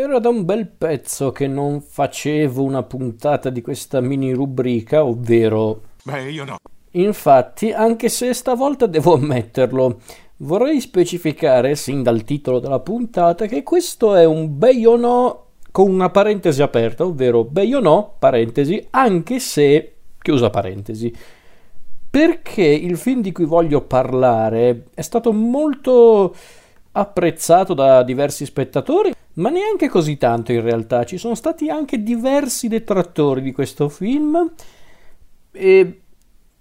Era da un bel pezzo che non facevo una puntata di questa mini rubrica, ovvero... Beh, io no. Infatti, anche se stavolta devo ammetterlo, vorrei specificare, sin dal titolo della puntata, che questo è un bei o no con una parentesi aperta, ovvero bei o no, parentesi, anche se, chiusa parentesi. Perché il film di cui voglio parlare è stato molto apprezzato da diversi spettatori, ma neanche così tanto in realtà. Ci sono stati anche diversi detrattori di questo film e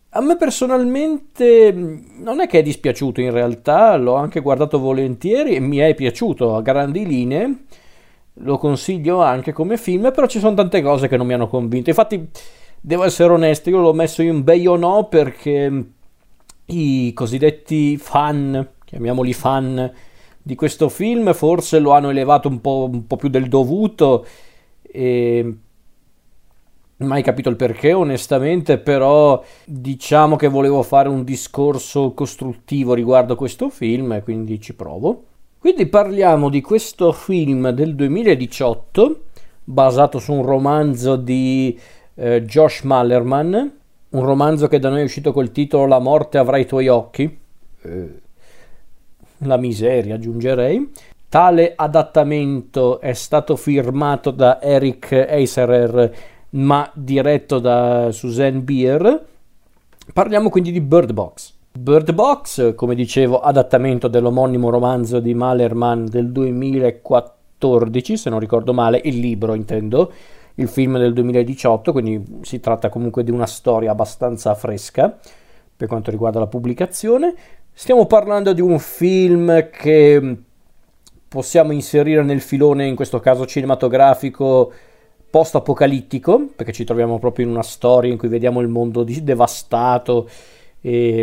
a me personalmente non è che è dispiaciuto in realtà, l'ho anche guardato volentieri e mi è piaciuto a grandi linee. Lo consiglio anche come film, però ci sono tante cose che non mi hanno convinto. Infatti, devo essere onesto, io l'ho messo in bei o no perché i cosiddetti fan, chiamiamoli fan, di questo film forse lo hanno elevato un po', un po più del dovuto e mai capito il perché onestamente però diciamo che volevo fare un discorso costruttivo riguardo questo film e quindi ci provo. Quindi parliamo di questo film del 2018 basato su un romanzo di eh, Josh Mallerman un romanzo che da noi è uscito col titolo La morte avrà i tuoi occhi. Eh, la miseria aggiungerei. Tale adattamento è stato firmato da Eric Eiserer ma diretto da Suzanne Beer. Parliamo quindi di Bird Box. Bird Box, come dicevo, adattamento dell'omonimo romanzo di Malerman del 2014, se non ricordo male, il libro intendo, il film del 2018, quindi si tratta comunque di una storia abbastanza fresca per quanto riguarda la pubblicazione. Stiamo parlando di un film che possiamo inserire nel filone, in questo caso cinematografico, post-apocalittico, perché ci troviamo proprio in una storia in cui vediamo il mondo devastato e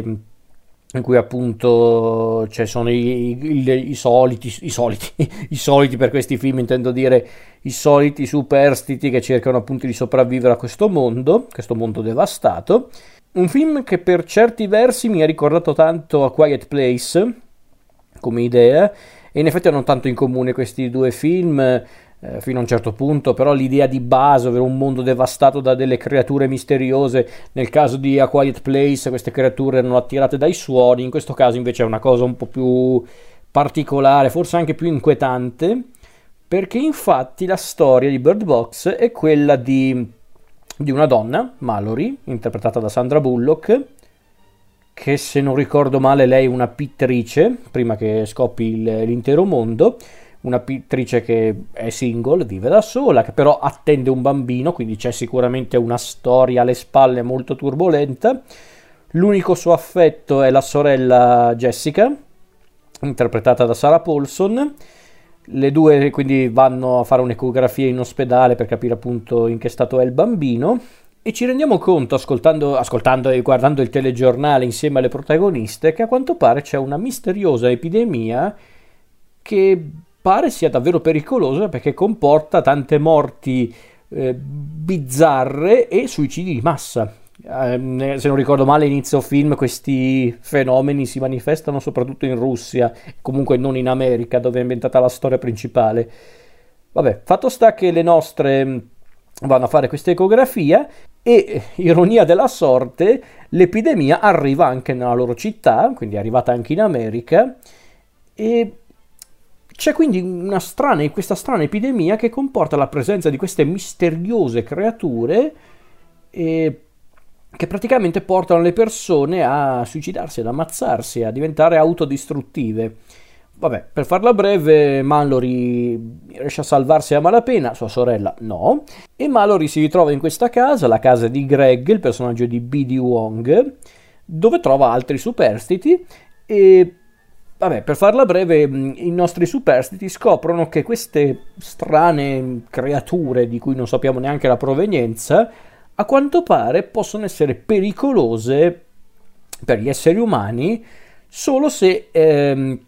in cui appunto ci sono i, i, i, soliti, i, soliti, i soliti per questi film, intendo dire i soliti superstiti che cercano appunto di sopravvivere a questo mondo, questo mondo devastato un film che per certi versi mi ha ricordato tanto A Quiet Place come idea e in effetti hanno tanto in comune questi due film eh, fino a un certo punto, però l'idea di base, ovvero un mondo devastato da delle creature misteriose, nel caso di A Quiet Place queste creature erano attirate dai suoni, in questo caso invece è una cosa un po' più particolare, forse anche più inquietante, perché infatti la storia di Bird Box è quella di di una donna, Mallory, interpretata da Sandra Bullock, che se non ricordo male lei è una pittrice, prima che scoppi il, l'intero mondo, una pittrice che è single, vive da sola, che però attende un bambino, quindi c'è sicuramente una storia alle spalle molto turbolenta. L'unico suo affetto è la sorella Jessica, interpretata da Sarah Paulson, le due quindi vanno a fare un'ecografia in ospedale per capire appunto in che stato è il bambino e ci rendiamo conto ascoltando, ascoltando e guardando il telegiornale insieme alle protagoniste che a quanto pare c'è una misteriosa epidemia che pare sia davvero pericolosa perché comporta tante morti eh, bizzarre e suicidi di massa. Eh, se non ricordo male, inizio film questi fenomeni si manifestano soprattutto in Russia, comunque non in America, dove è inventata la storia principale. Vabbè, fatto sta che le nostre vanno a fare questa ecografia e, ironia della sorte, l'epidemia arriva anche nella loro città, quindi è arrivata anche in America, e c'è quindi strana, questa strana epidemia che comporta la presenza di queste misteriose creature e che praticamente portano le persone a suicidarsi, ad ammazzarsi, a diventare autodistruttive. Vabbè, per farla breve, Mallory riesce a salvarsi a malapena, sua sorella no, e Mallory si ritrova in questa casa, la casa di Greg, il personaggio di B.D. Wong, dove trova altri superstiti e Vabbè, per farla breve, i nostri superstiti scoprono che queste strane creature di cui non sappiamo neanche la provenienza a quanto pare possono essere pericolose per gli esseri umani solo se ehm,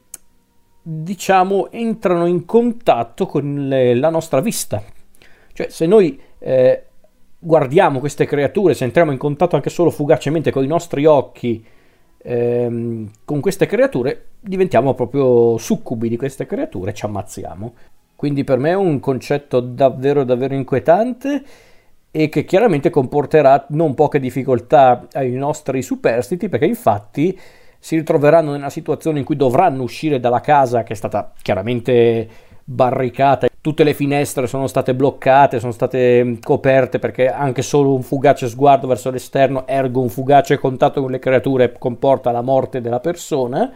diciamo entrano in contatto con le, la nostra vista. Cioè se noi eh, guardiamo queste creature, se entriamo in contatto anche solo fugacemente con i nostri occhi ehm, con queste creature, diventiamo proprio succubi di queste creature ci ammazziamo. Quindi per me è un concetto davvero davvero inquietante e che chiaramente comporterà non poche difficoltà ai nostri superstiti perché infatti si ritroveranno nella situazione in cui dovranno uscire dalla casa che è stata chiaramente barricata, tutte le finestre sono state bloccate, sono state coperte perché anche solo un fugace sguardo verso l'esterno, ergo un fugace contatto con le creature comporta la morte della persona,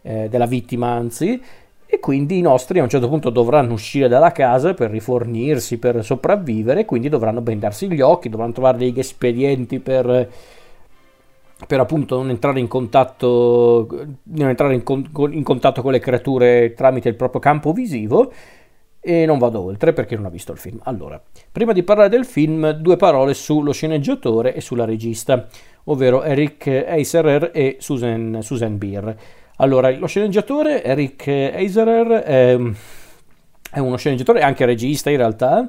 eh, della vittima anzi, e quindi i nostri a un certo punto dovranno uscire dalla casa per rifornirsi, per sopravvivere, quindi dovranno bendarsi gli occhi, dovranno trovare degli espedienti per, per appunto non entrare in contatto, non entrare in, con, in contatto con le creature tramite il proprio campo visivo e non vado oltre perché non ho visto il film. Allora, prima di parlare del film, due parole sullo sceneggiatore e sulla regista, ovvero Eric Eiserer e Susan, Susan Beer. Allora, lo sceneggiatore Eric Eiserer è, è uno sceneggiatore, anche regista in realtà,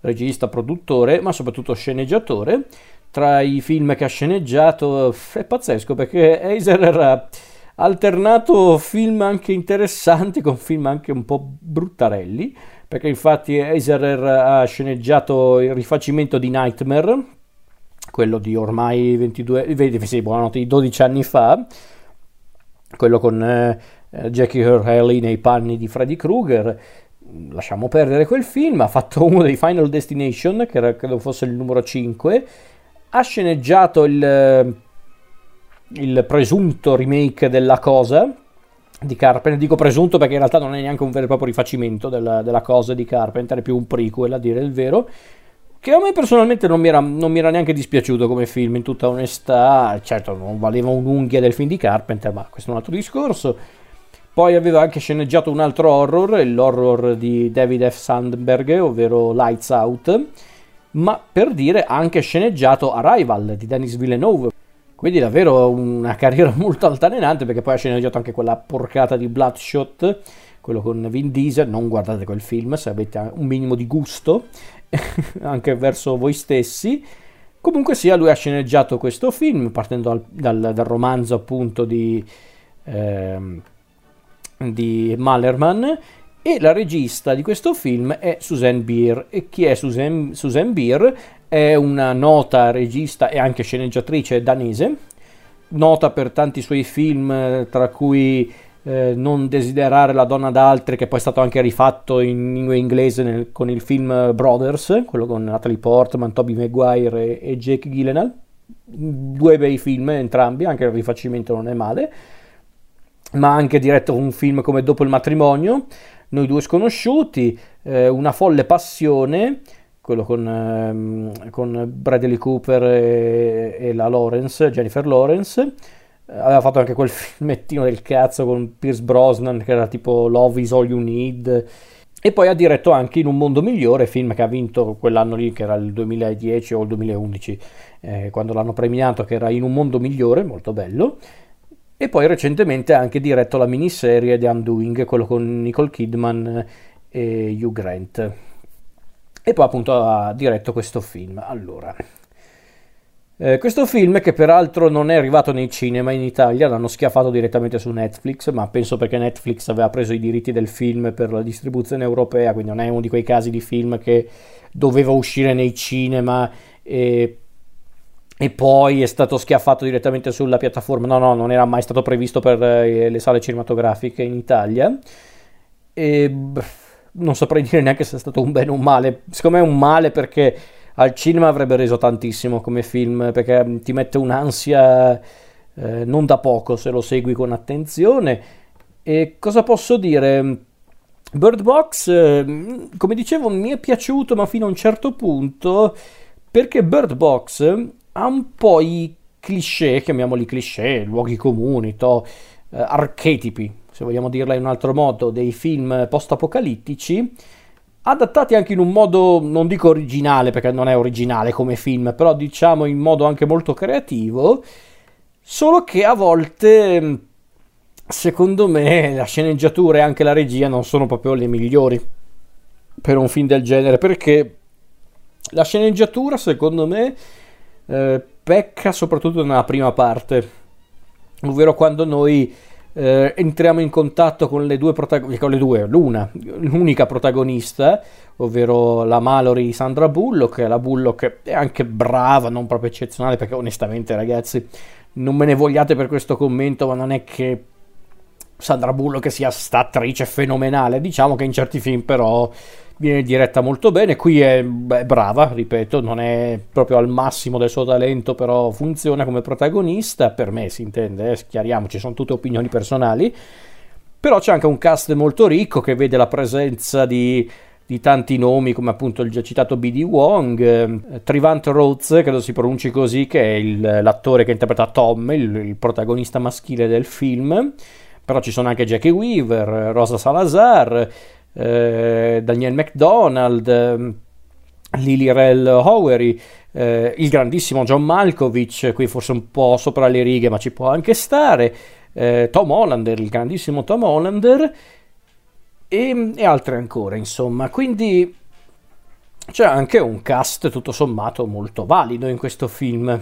regista, produttore, ma soprattutto sceneggiatore. Tra i film che ha sceneggiato è pazzesco perché Eiserer ha alternato film anche interessanti con film anche un po' bruttarelli, perché infatti Eiserer ha sceneggiato il rifacimento di Nightmare, quello di ormai 22, 20, sì, buonanotte, 12 anni fa, quello con eh, Jackie Haley nei panni di Freddy Krueger. Lasciamo perdere quel film, ha fatto uno dei Final Destination, che era, credo fosse il numero 5, ha sceneggiato il, il presunto remake della cosa di Carpenter, dico presunto perché in realtà non è neanche un vero e proprio rifacimento della, della cosa di Carpenter, è più un prequel a dire il vero, che a me personalmente non mi, era, non mi, era, neanche dispiaciuto come film, in tutta onestà. Certo, non valeva un'unghia del film di Carpenter, ma questo è un altro discorso. Poi aveva anche sceneggiato un altro horror, l'horror di David F. Sandberg, ovvero Lights Out, ma per dire anche sceneggiato Arrival di Denis Villeneuve. Quindi davvero una carriera molto altalenante perché poi ha sceneggiato anche quella porcata di Bloodshot, quello con Vin Diesel, non guardate quel film se avete un minimo di gusto anche verso voi stessi. Comunque sia, lui ha sceneggiato questo film partendo dal, dal, dal romanzo appunto di, eh, di Mallerman e la regista di questo film è Suzanne Beer. E chi è Suzanne, Suzanne Beer? È una nota regista e anche sceneggiatrice danese, nota per tanti suoi film, tra cui eh, Non desiderare la donna d'altri, che poi è stato anche rifatto in lingua inglese nel, con il film Brothers, quello con Natalie Portman, Toby Maguire e, e Jake Gyllenhaal. Due bei film entrambi, anche il rifacimento non è male, ma anche diretto un film come Dopo il matrimonio, Noi due sconosciuti, eh, Una folle passione, quello con, ehm, con Bradley Cooper e, e la Lawrence, Jennifer Lawrence aveva fatto anche quel filmettino del cazzo con Pierce Brosnan che era tipo Love is all you need e poi ha diretto anche In un mondo migliore, film che ha vinto quell'anno lì, che era il 2010 o il 2011, eh, quando l'hanno premiato, che era In un mondo migliore, molto bello. E poi recentemente ha anche diretto la miniserie The Undoing, quello con Nicole Kidman e Hugh Grant. E poi appunto ha diretto questo film. Allora, eh, questo film, che peraltro non è arrivato nei cinema in Italia, l'hanno schiaffato direttamente su Netflix, ma penso perché Netflix aveva preso i diritti del film per la distribuzione europea, quindi non è uno di quei casi di film che doveva uscire nei cinema e, e poi è stato schiaffato direttamente sulla piattaforma. No, no, non era mai stato previsto per eh, le sale cinematografiche in Italia. E non saprei dire neanche se è stato un bene o un male. Secondo me è un male perché al cinema avrebbe reso tantissimo come film perché mm, ti mette un'ansia eh, non da poco se lo segui con attenzione. E cosa posso dire? Bird Box, eh, come dicevo, mi è piaciuto ma fino a un certo punto perché Bird Box ha un po' i cliché, chiamiamoli cliché, luoghi comuni, to, eh, archetipi, se vogliamo dirla in un altro modo, dei film post-apocalittici adattati anche in un modo, non dico originale perché non è originale come film, però diciamo in modo anche molto creativo, solo che a volte, secondo me, la sceneggiatura e anche la regia non sono proprio le migliori per un film del genere, perché la sceneggiatura, secondo me, eh, pecca soprattutto nella prima parte, ovvero quando noi eh, entriamo in contatto con le due protagonisti, con le due, l'una, l'unica protagonista, ovvero la Mallory Sandra Bullock, la Bullock è anche brava, non proprio eccezionale, perché onestamente ragazzi, non me ne vogliate per questo commento, ma non è che Sandra Bullock sia sta attrice fenomenale, diciamo che in certi film però viene diretta molto bene, qui è beh, brava, ripeto, non è proprio al massimo del suo talento, però funziona come protagonista, per me si intende, eh, chiariamoci, sono tutte opinioni personali, però c'è anche un cast molto ricco che vede la presenza di, di tanti nomi come appunto il già citato B.D. Wong, eh, Trivant Rhodes, credo si pronunci così, che è il, l'attore che interpreta Tom, il, il protagonista maschile del film, però ci sono anche Jackie Weaver, Rosa Salazar, eh, Daniel McDonald, eh, Lily Rell Howery, eh, il grandissimo John Malkovich, qui forse un po' sopra le righe ma ci può anche stare, eh, Tom Hollander, il grandissimo Tom Hollander e, e altre ancora insomma, quindi c'è anche un cast tutto sommato molto valido in questo film.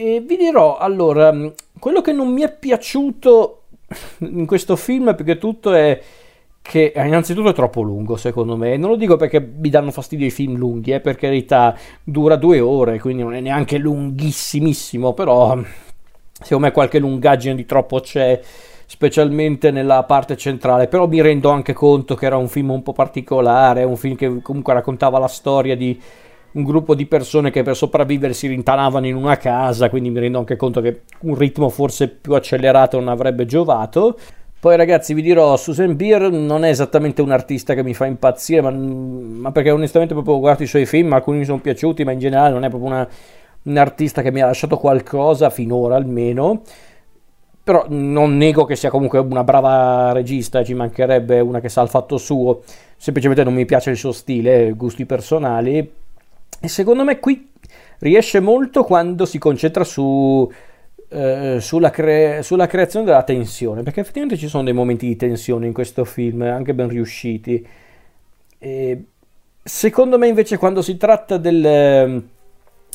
E vi dirò allora, quello che non mi è piaciuto in questo film, perché tutto è che innanzitutto è troppo lungo secondo me, non lo dico perché mi danno fastidio i film lunghi, eh, per carità, dura due ore, quindi non è neanche lunghissimissimo, però secondo me qualche lungaggine di troppo c'è, specialmente nella parte centrale, però mi rendo anche conto che era un film un po' particolare, un film che comunque raccontava la storia di un gruppo di persone che per sopravvivere si rintanavano in una casa, quindi mi rendo anche conto che un ritmo forse più accelerato non avrebbe giovato. Poi ragazzi vi dirò, Susan Beer non è esattamente un artista che mi fa impazzire, ma, ma perché onestamente proprio guardo i suoi film, alcuni mi sono piaciuti, ma in generale non è proprio una, un artista che mi ha lasciato qualcosa, finora almeno. Però non nego che sia comunque una brava regista, ci mancherebbe una che sa il fatto suo, semplicemente non mi piace il suo stile, gusti personali. E secondo me qui riesce molto quando si concentra su eh, sulla, cre- sulla, creazione della tensione, perché effettivamente ci sono dei momenti di tensione in questo film, anche ben riusciti. E secondo me invece quando si tratta del,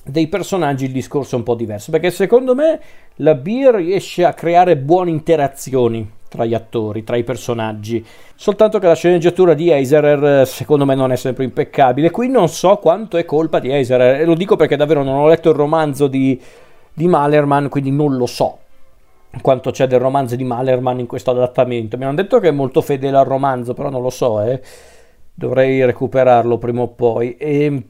dei personaggi il discorso è un po' diverso, perché secondo me la Beer riesce a creare buone interazioni tra gli attori, tra i personaggi. Soltanto che la sceneggiatura di Eiserer secondo me non è sempre impeccabile. Qui non so quanto è colpa di Eiserer, e lo dico perché davvero non ho letto il romanzo di di Malerman, quindi non lo so quanto c'è del romanzo di Malerman in questo adattamento. Mi hanno detto che è molto fedele al romanzo, però non lo so, eh. dovrei recuperarlo prima o poi. E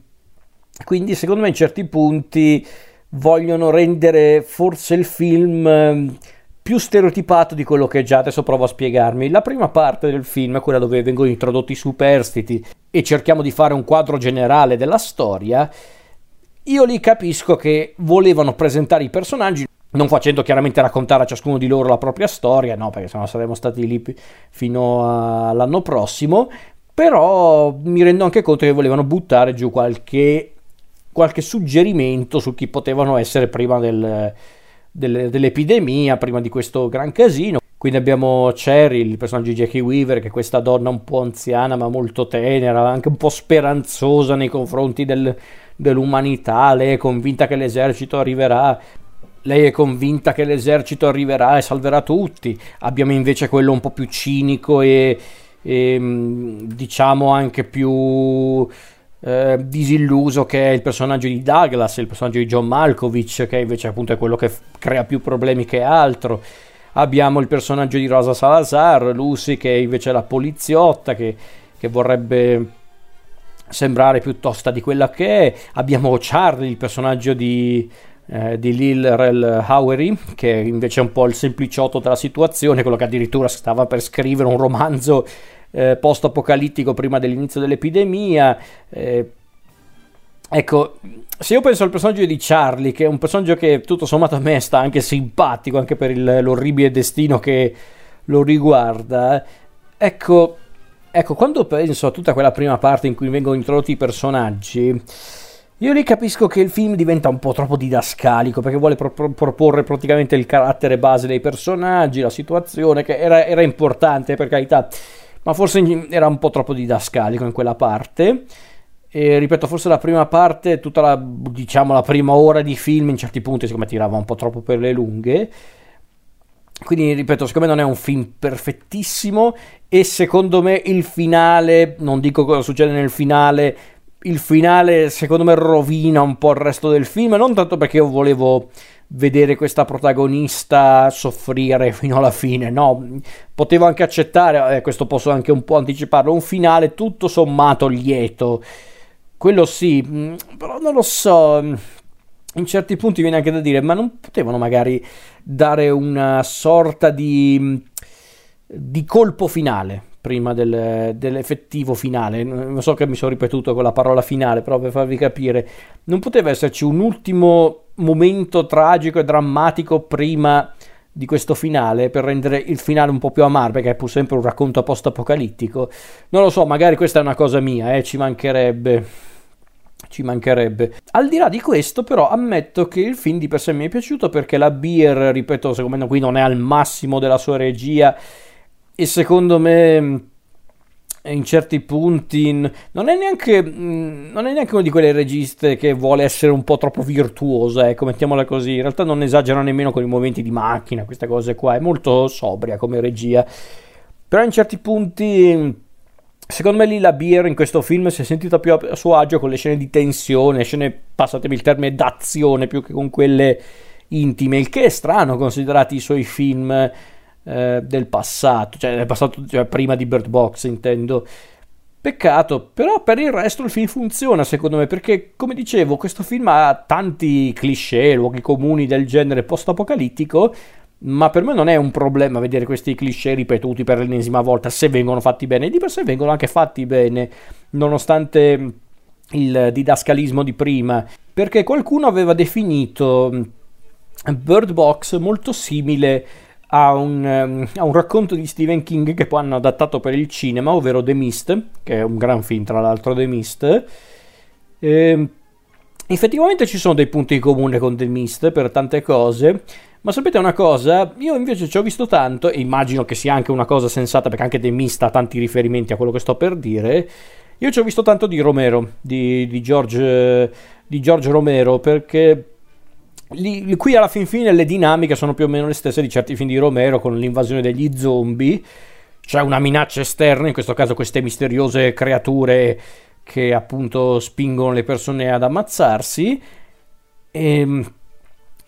quindi secondo me in certi punti vogliono rendere forse il film ehm, più stereotipato di quello che è già, adesso provo a spiegarmi. La prima parte del film è quella dove vengono introdotti i superstiti e cerchiamo di fare un quadro generale della storia. Io lì capisco che volevano presentare i personaggi non facendo chiaramente raccontare a ciascuno di loro la propria storia, no, perché sennò saremmo stati lì fino all'anno prossimo, però mi rendo anche conto che volevano buttare giù qualche, qualche suggerimento su chi potevano essere prima del, del, dell'epidemia, prima di questo gran casino. Quindi abbiamo Cheryl, il personaggio di Jackie Weaver, che è questa donna un po' anziana ma molto tenera, anche un po' speranzosa nei confronti del, dell'umanità, lei è convinta che l'esercito arriverà, lei è convinta che l'esercito arriverà e salverà tutti. Abbiamo invece quello un po' più cinico e, e mm, diciamo anche più eh, disilluso che è il personaggio di Douglas, il personaggio di John Malkovich, che invece appunto è quello che f- crea più problemi che altro. Abbiamo il personaggio di Rosa Salazar, Lucy, che invece è la poliziotta, che, che vorrebbe sembrare più tosta di quella che è. Abbiamo Charlie, il personaggio di, eh, di Lil Rel Howery, che invece è un po' il sempliciotto della situazione, quello che addirittura stava per scrivere un romanzo eh, post-apocalittico prima dell'inizio dell'epidemia. Eh, ecco, se io penso al personaggio di Charlie, che è un personaggio che tutto sommato a me sta anche simpatico, anche per il, l'orribile destino che lo riguarda, ecco Ecco, quando penso a tutta quella prima parte in cui vengono introdotti i personaggi, io lì capisco che il film diventa un po' troppo didascalico perché vuole pro- proporre praticamente il carattere base dei personaggi, la situazione, che era, era, importante per carità, ma forse era un po' troppo didascalico in quella parte. E ripeto, forse la prima parte, tutta la, diciamo, la prima ora di film, in certi punti, secondo me tirava un po' troppo per le lunghe. quindi ripeto, secondo me non è un film perfettissimo e secondo me il finale, non dico cosa succede nel finale, il finale secondo me rovina un po' il resto del film, non tanto perché io volevo vedere questa protagonista soffrire fino alla fine, no, potevo anche accettare, eh, questo posso anche un po' anticiparlo, un finale tutto sommato lieto, quello sì, mm, però non lo so, mm, in certi punti viene anche da dire, ma non potevano magari dare una sorta di, mm, di colpo finale prima del, dell'effettivo finale. Non so che mi sono ripetuto con la parola finale, però per farvi capire, non poteva esserci un ultimo momento tragico e drammatico prima di questo finale per rendere il finale un po' più amaro perché è pur sempre un racconto post-apocalittico non lo so magari questa è una cosa mia eh, ci mancherebbe ci mancherebbe. Al di là di questo, però, ammetto che il film di per sé mi è piaciuto perché la Beer, ripeto, secondo me qui non è al massimo della sua regia e secondo me in certi punti non è neanche non è neanche una di quelle registe che vuole essere un po' troppo virtuosa ecco mettiamola così. In realtà non esagera nemmeno con i movimenti di macchina queste cose qua. È molto sobria come regia. Però in certi punti secondo me lì la Beer in questo film si è sentita più a suo agio con le scene di tensione scene passatemi il termine d'azione più che con quelle intime il che è strano considerati i suoi film eh, del passato, cioè del passato, cioè prima di Bird Box intendo. Peccato, però per il resto il film funziona secondo me perché, come dicevo, questo film ha tanti cliché, luoghi comuni del genere post-apocalittico, ma per me non è un problema vedere questi cliché ripetuti per l'ennesima volta se vengono fatti bene, di per sé vengono anche fatti bene, nonostante il didascalismo di prima, perché qualcuno aveva definito Bird Box molto simile a un, um, a un, racconto di Stephen King che poi hanno adattato per il cinema, ovvero The Mist, che è un gran film tra l'altro The Mist. E, ehm, effettivamente ci sono dei punti in comune con The Mist per tante cose, ma sapete una cosa? Io invece ci ho visto tanto, e immagino che sia anche una cosa sensata perché anche The Mist ha tanti riferimenti a quello che sto per dire. Io ci ho visto tanto di Romero, di, di, George, di George Romero, perché Lì, qui alla fin fine le dinamiche sono più o meno le stesse di certi film di Romero con l'invasione degli zombie. C'è una minaccia esterna, in questo caso queste misteriose creature che appunto spingono le persone ad ammazzarsi. E, ehm,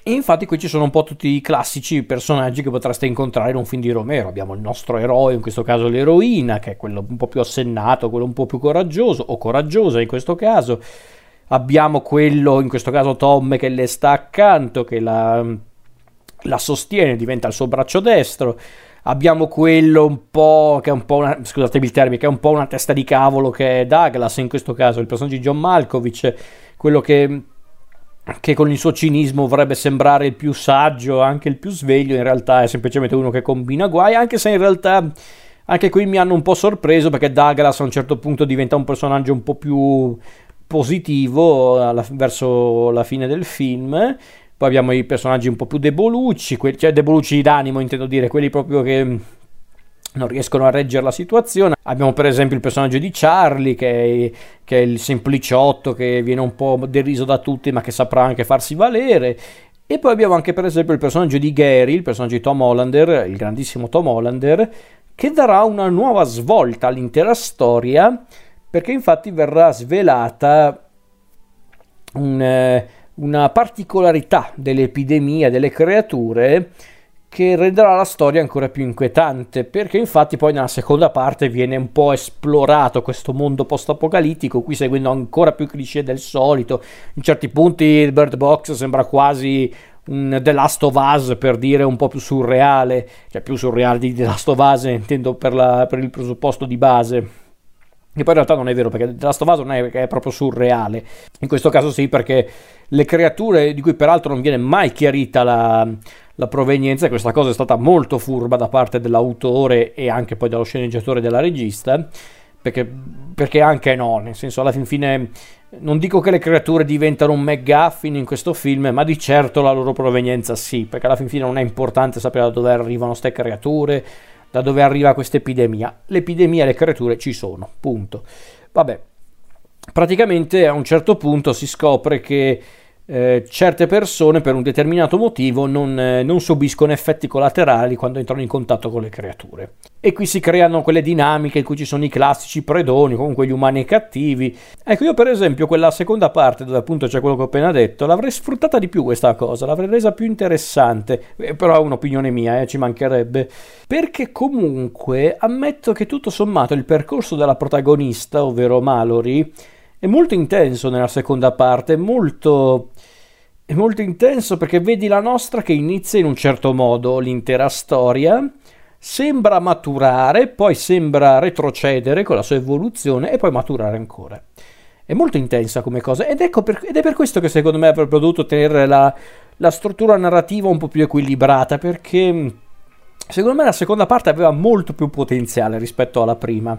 e infatti qui ci sono un po' tutti i classici personaggi che potreste incontrare in un film di Romero. Abbiamo il nostro eroe, in questo caso l'eroina, che è quello un po' più assennato, quello un po' più coraggioso, o coraggiosa in questo caso abbiamo quello, in questo caso Tom, che le sta accanto, che la, la sostiene, diventa il suo braccio destro. Abbiamo quello un po' che è un po' una, scusatemi il termine, che è un po' una testa di cavolo che è Douglas, in questo caso il personaggio di John Malkovich, quello che, che con il suo cinismo vorrebbe sembrare il più saggio, anche il più sveglio, in realtà è semplicemente uno che combina guai, anche se in realtà anche qui mi hanno un po' sorpreso perché Douglas a un certo punto diventa un personaggio un po' più positivo alla, verso la fine del film. Poi abbiamo i personaggi un po' più debolucci, que- cioè debolucci d'animo intendo dire, quelli proprio che non riescono a reggere la situazione. Abbiamo per esempio il personaggio di Charlie, che è, che è, il sempliciotto che viene un po' deriso da tutti, ma che saprà anche farsi valere. E poi abbiamo anche per esempio il personaggio di Gary, il personaggio di Tom Hollander, il grandissimo Tom Hollander, che darà una nuova svolta all'intera storia perché infatti verrà svelata un, eh, una particolarità dell'epidemia delle creature che renderà la storia ancora più inquietante, perché infatti poi nella seconda parte viene un po' esplorato questo mondo post-apocalittico, qui seguendo ancora più cliché del solito, in certi punti Bird Box sembra quasi un The Last of Us per dire un po' più surreale, cioè più surreale di The Last of Us intendo per, la, per il presupposto di base. Che poi in realtà non è vero perché The Last of Us non è, è proprio surreale. In questo caso sì, perché le creature di cui peraltro non viene mai chiarita la, la provenienza, questa cosa è stata molto furba da parte dell'autore e anche poi dello sceneggiatore e della regista. Perché, perché, anche no, nel senso alla fin fine non dico che le creature diventano un McGuffin in questo film, ma di certo la loro provenienza sì, perché alla fin fine non è importante sapere da dove arrivano queste creature, da dove arriva questa epidemia. L'epidemia e le creature ci sono, punto. Vabbè, praticamente a un certo punto si scopre che eh, certe persone per un determinato motivo non, eh, non, subiscono effetti collaterali quando entrano in contatto con le creature. E qui si creano quelle dinamiche in cui ci sono i classici predoni, comunque gli umani cattivi. Ecco, io per esempio quella seconda parte dove appunto c'è quello che ho appena detto, l'avrei sfruttata di più questa cosa, l'avrei resa più interessante, eh, però è un'opinione mia, eh, ci mancherebbe. Perché comunque ammetto che tutto sommato il percorso della protagonista, ovvero Mallory, è molto intenso nella seconda parte, molto è molto intenso perché vedi la nostra che inizia in un certo modo l'intera storia, sembra maturare, poi sembra retrocedere con la sua evoluzione e poi maturare ancora. È molto intensa come cosa ed, ecco per, ed è per questo che secondo me avrebbe dovuto tenere la, la struttura narrativa un po' più equilibrata perché secondo me la seconda parte aveva molto più potenziale rispetto alla prima.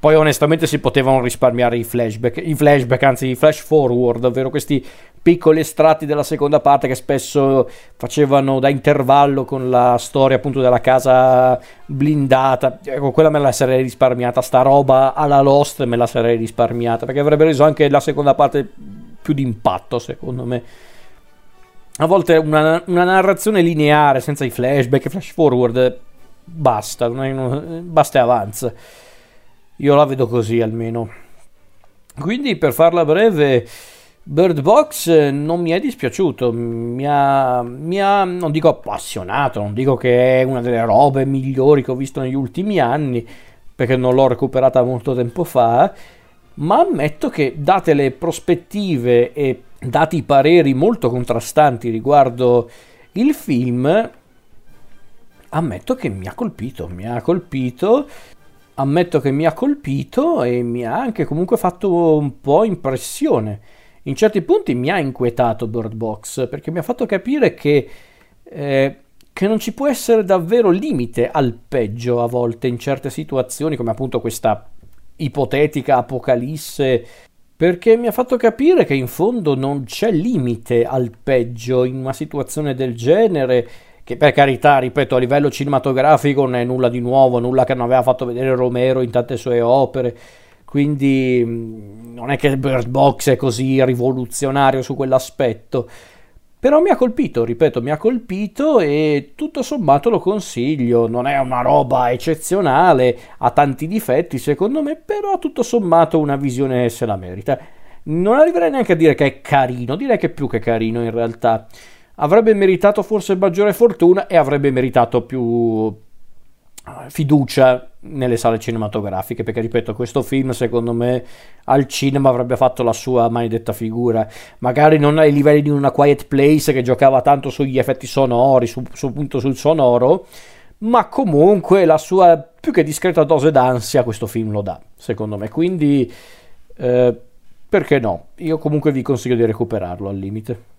Poi onestamente si potevano risparmiare i flashback, i flashback, anzi i flash forward, ovvero questi piccoli estratti della seconda parte che spesso facevano da intervallo con la storia appunto della casa blindata. Ecco, quella me la sarei risparmiata, sta roba alla Lost me la sarei risparmiata, perché avrebbe reso anche la seconda parte più d'impatto, secondo me. A volte una, una narrazione lineare senza i flashback e flash forward basta, basta e avanza. Io la vedo così almeno. Quindi per farla breve, Bird Box eh, non mi è dispiaciuto, mi ha, mi ha, non dico appassionato, non dico che è una delle robe migliori che ho visto negli ultimi anni, perché non l'ho recuperata molto tempo fa, ma ammetto che date le prospettive e dati i pareri molto contrastanti riguardo il film, ammetto che mi ha colpito, mi ha colpito ammetto che mi ha colpito e mi ha anche comunque fatto un po' impressione. In certi punti mi ha inquietato Bird Box perché mi ha fatto capire che, eh, che non ci può essere davvero limite al peggio a volte in certe situazioni, come appunto questa ipotetica apocalisse perché mi ha fatto capire che in fondo non c'è limite al peggio in una situazione del genere che per carità, ripeto, a livello cinematografico non è nulla di nuovo, nulla che non aveva fatto vedere Romero in tante sue opere, quindi mm, non è che Bird Box è così rivoluzionario su quell'aspetto. Però mi ha colpito, ripeto, mi ha colpito e tutto sommato lo consiglio. Non è una roba eccezionale, ha tanti difetti secondo me, però tutto sommato una visione se la merita. Non arriverei neanche a dire che è carino, direi che è più che carino in realtà avrebbe meritato forse maggiore fortuna e avrebbe meritato più eh, fiducia nelle sale cinematografiche perché ripeto questo film secondo me al cinema avrebbe fatto la sua maledetta figura. Magari non ai livelli di una Quiet Place che giocava tanto sugli effetti sonori su, su, appunto sul sonoro ma comunque la sua più che discreta dose d'ansia questo film lo dà secondo me. Quindi eh, perché no? Io comunque vi consiglio di recuperarlo al limite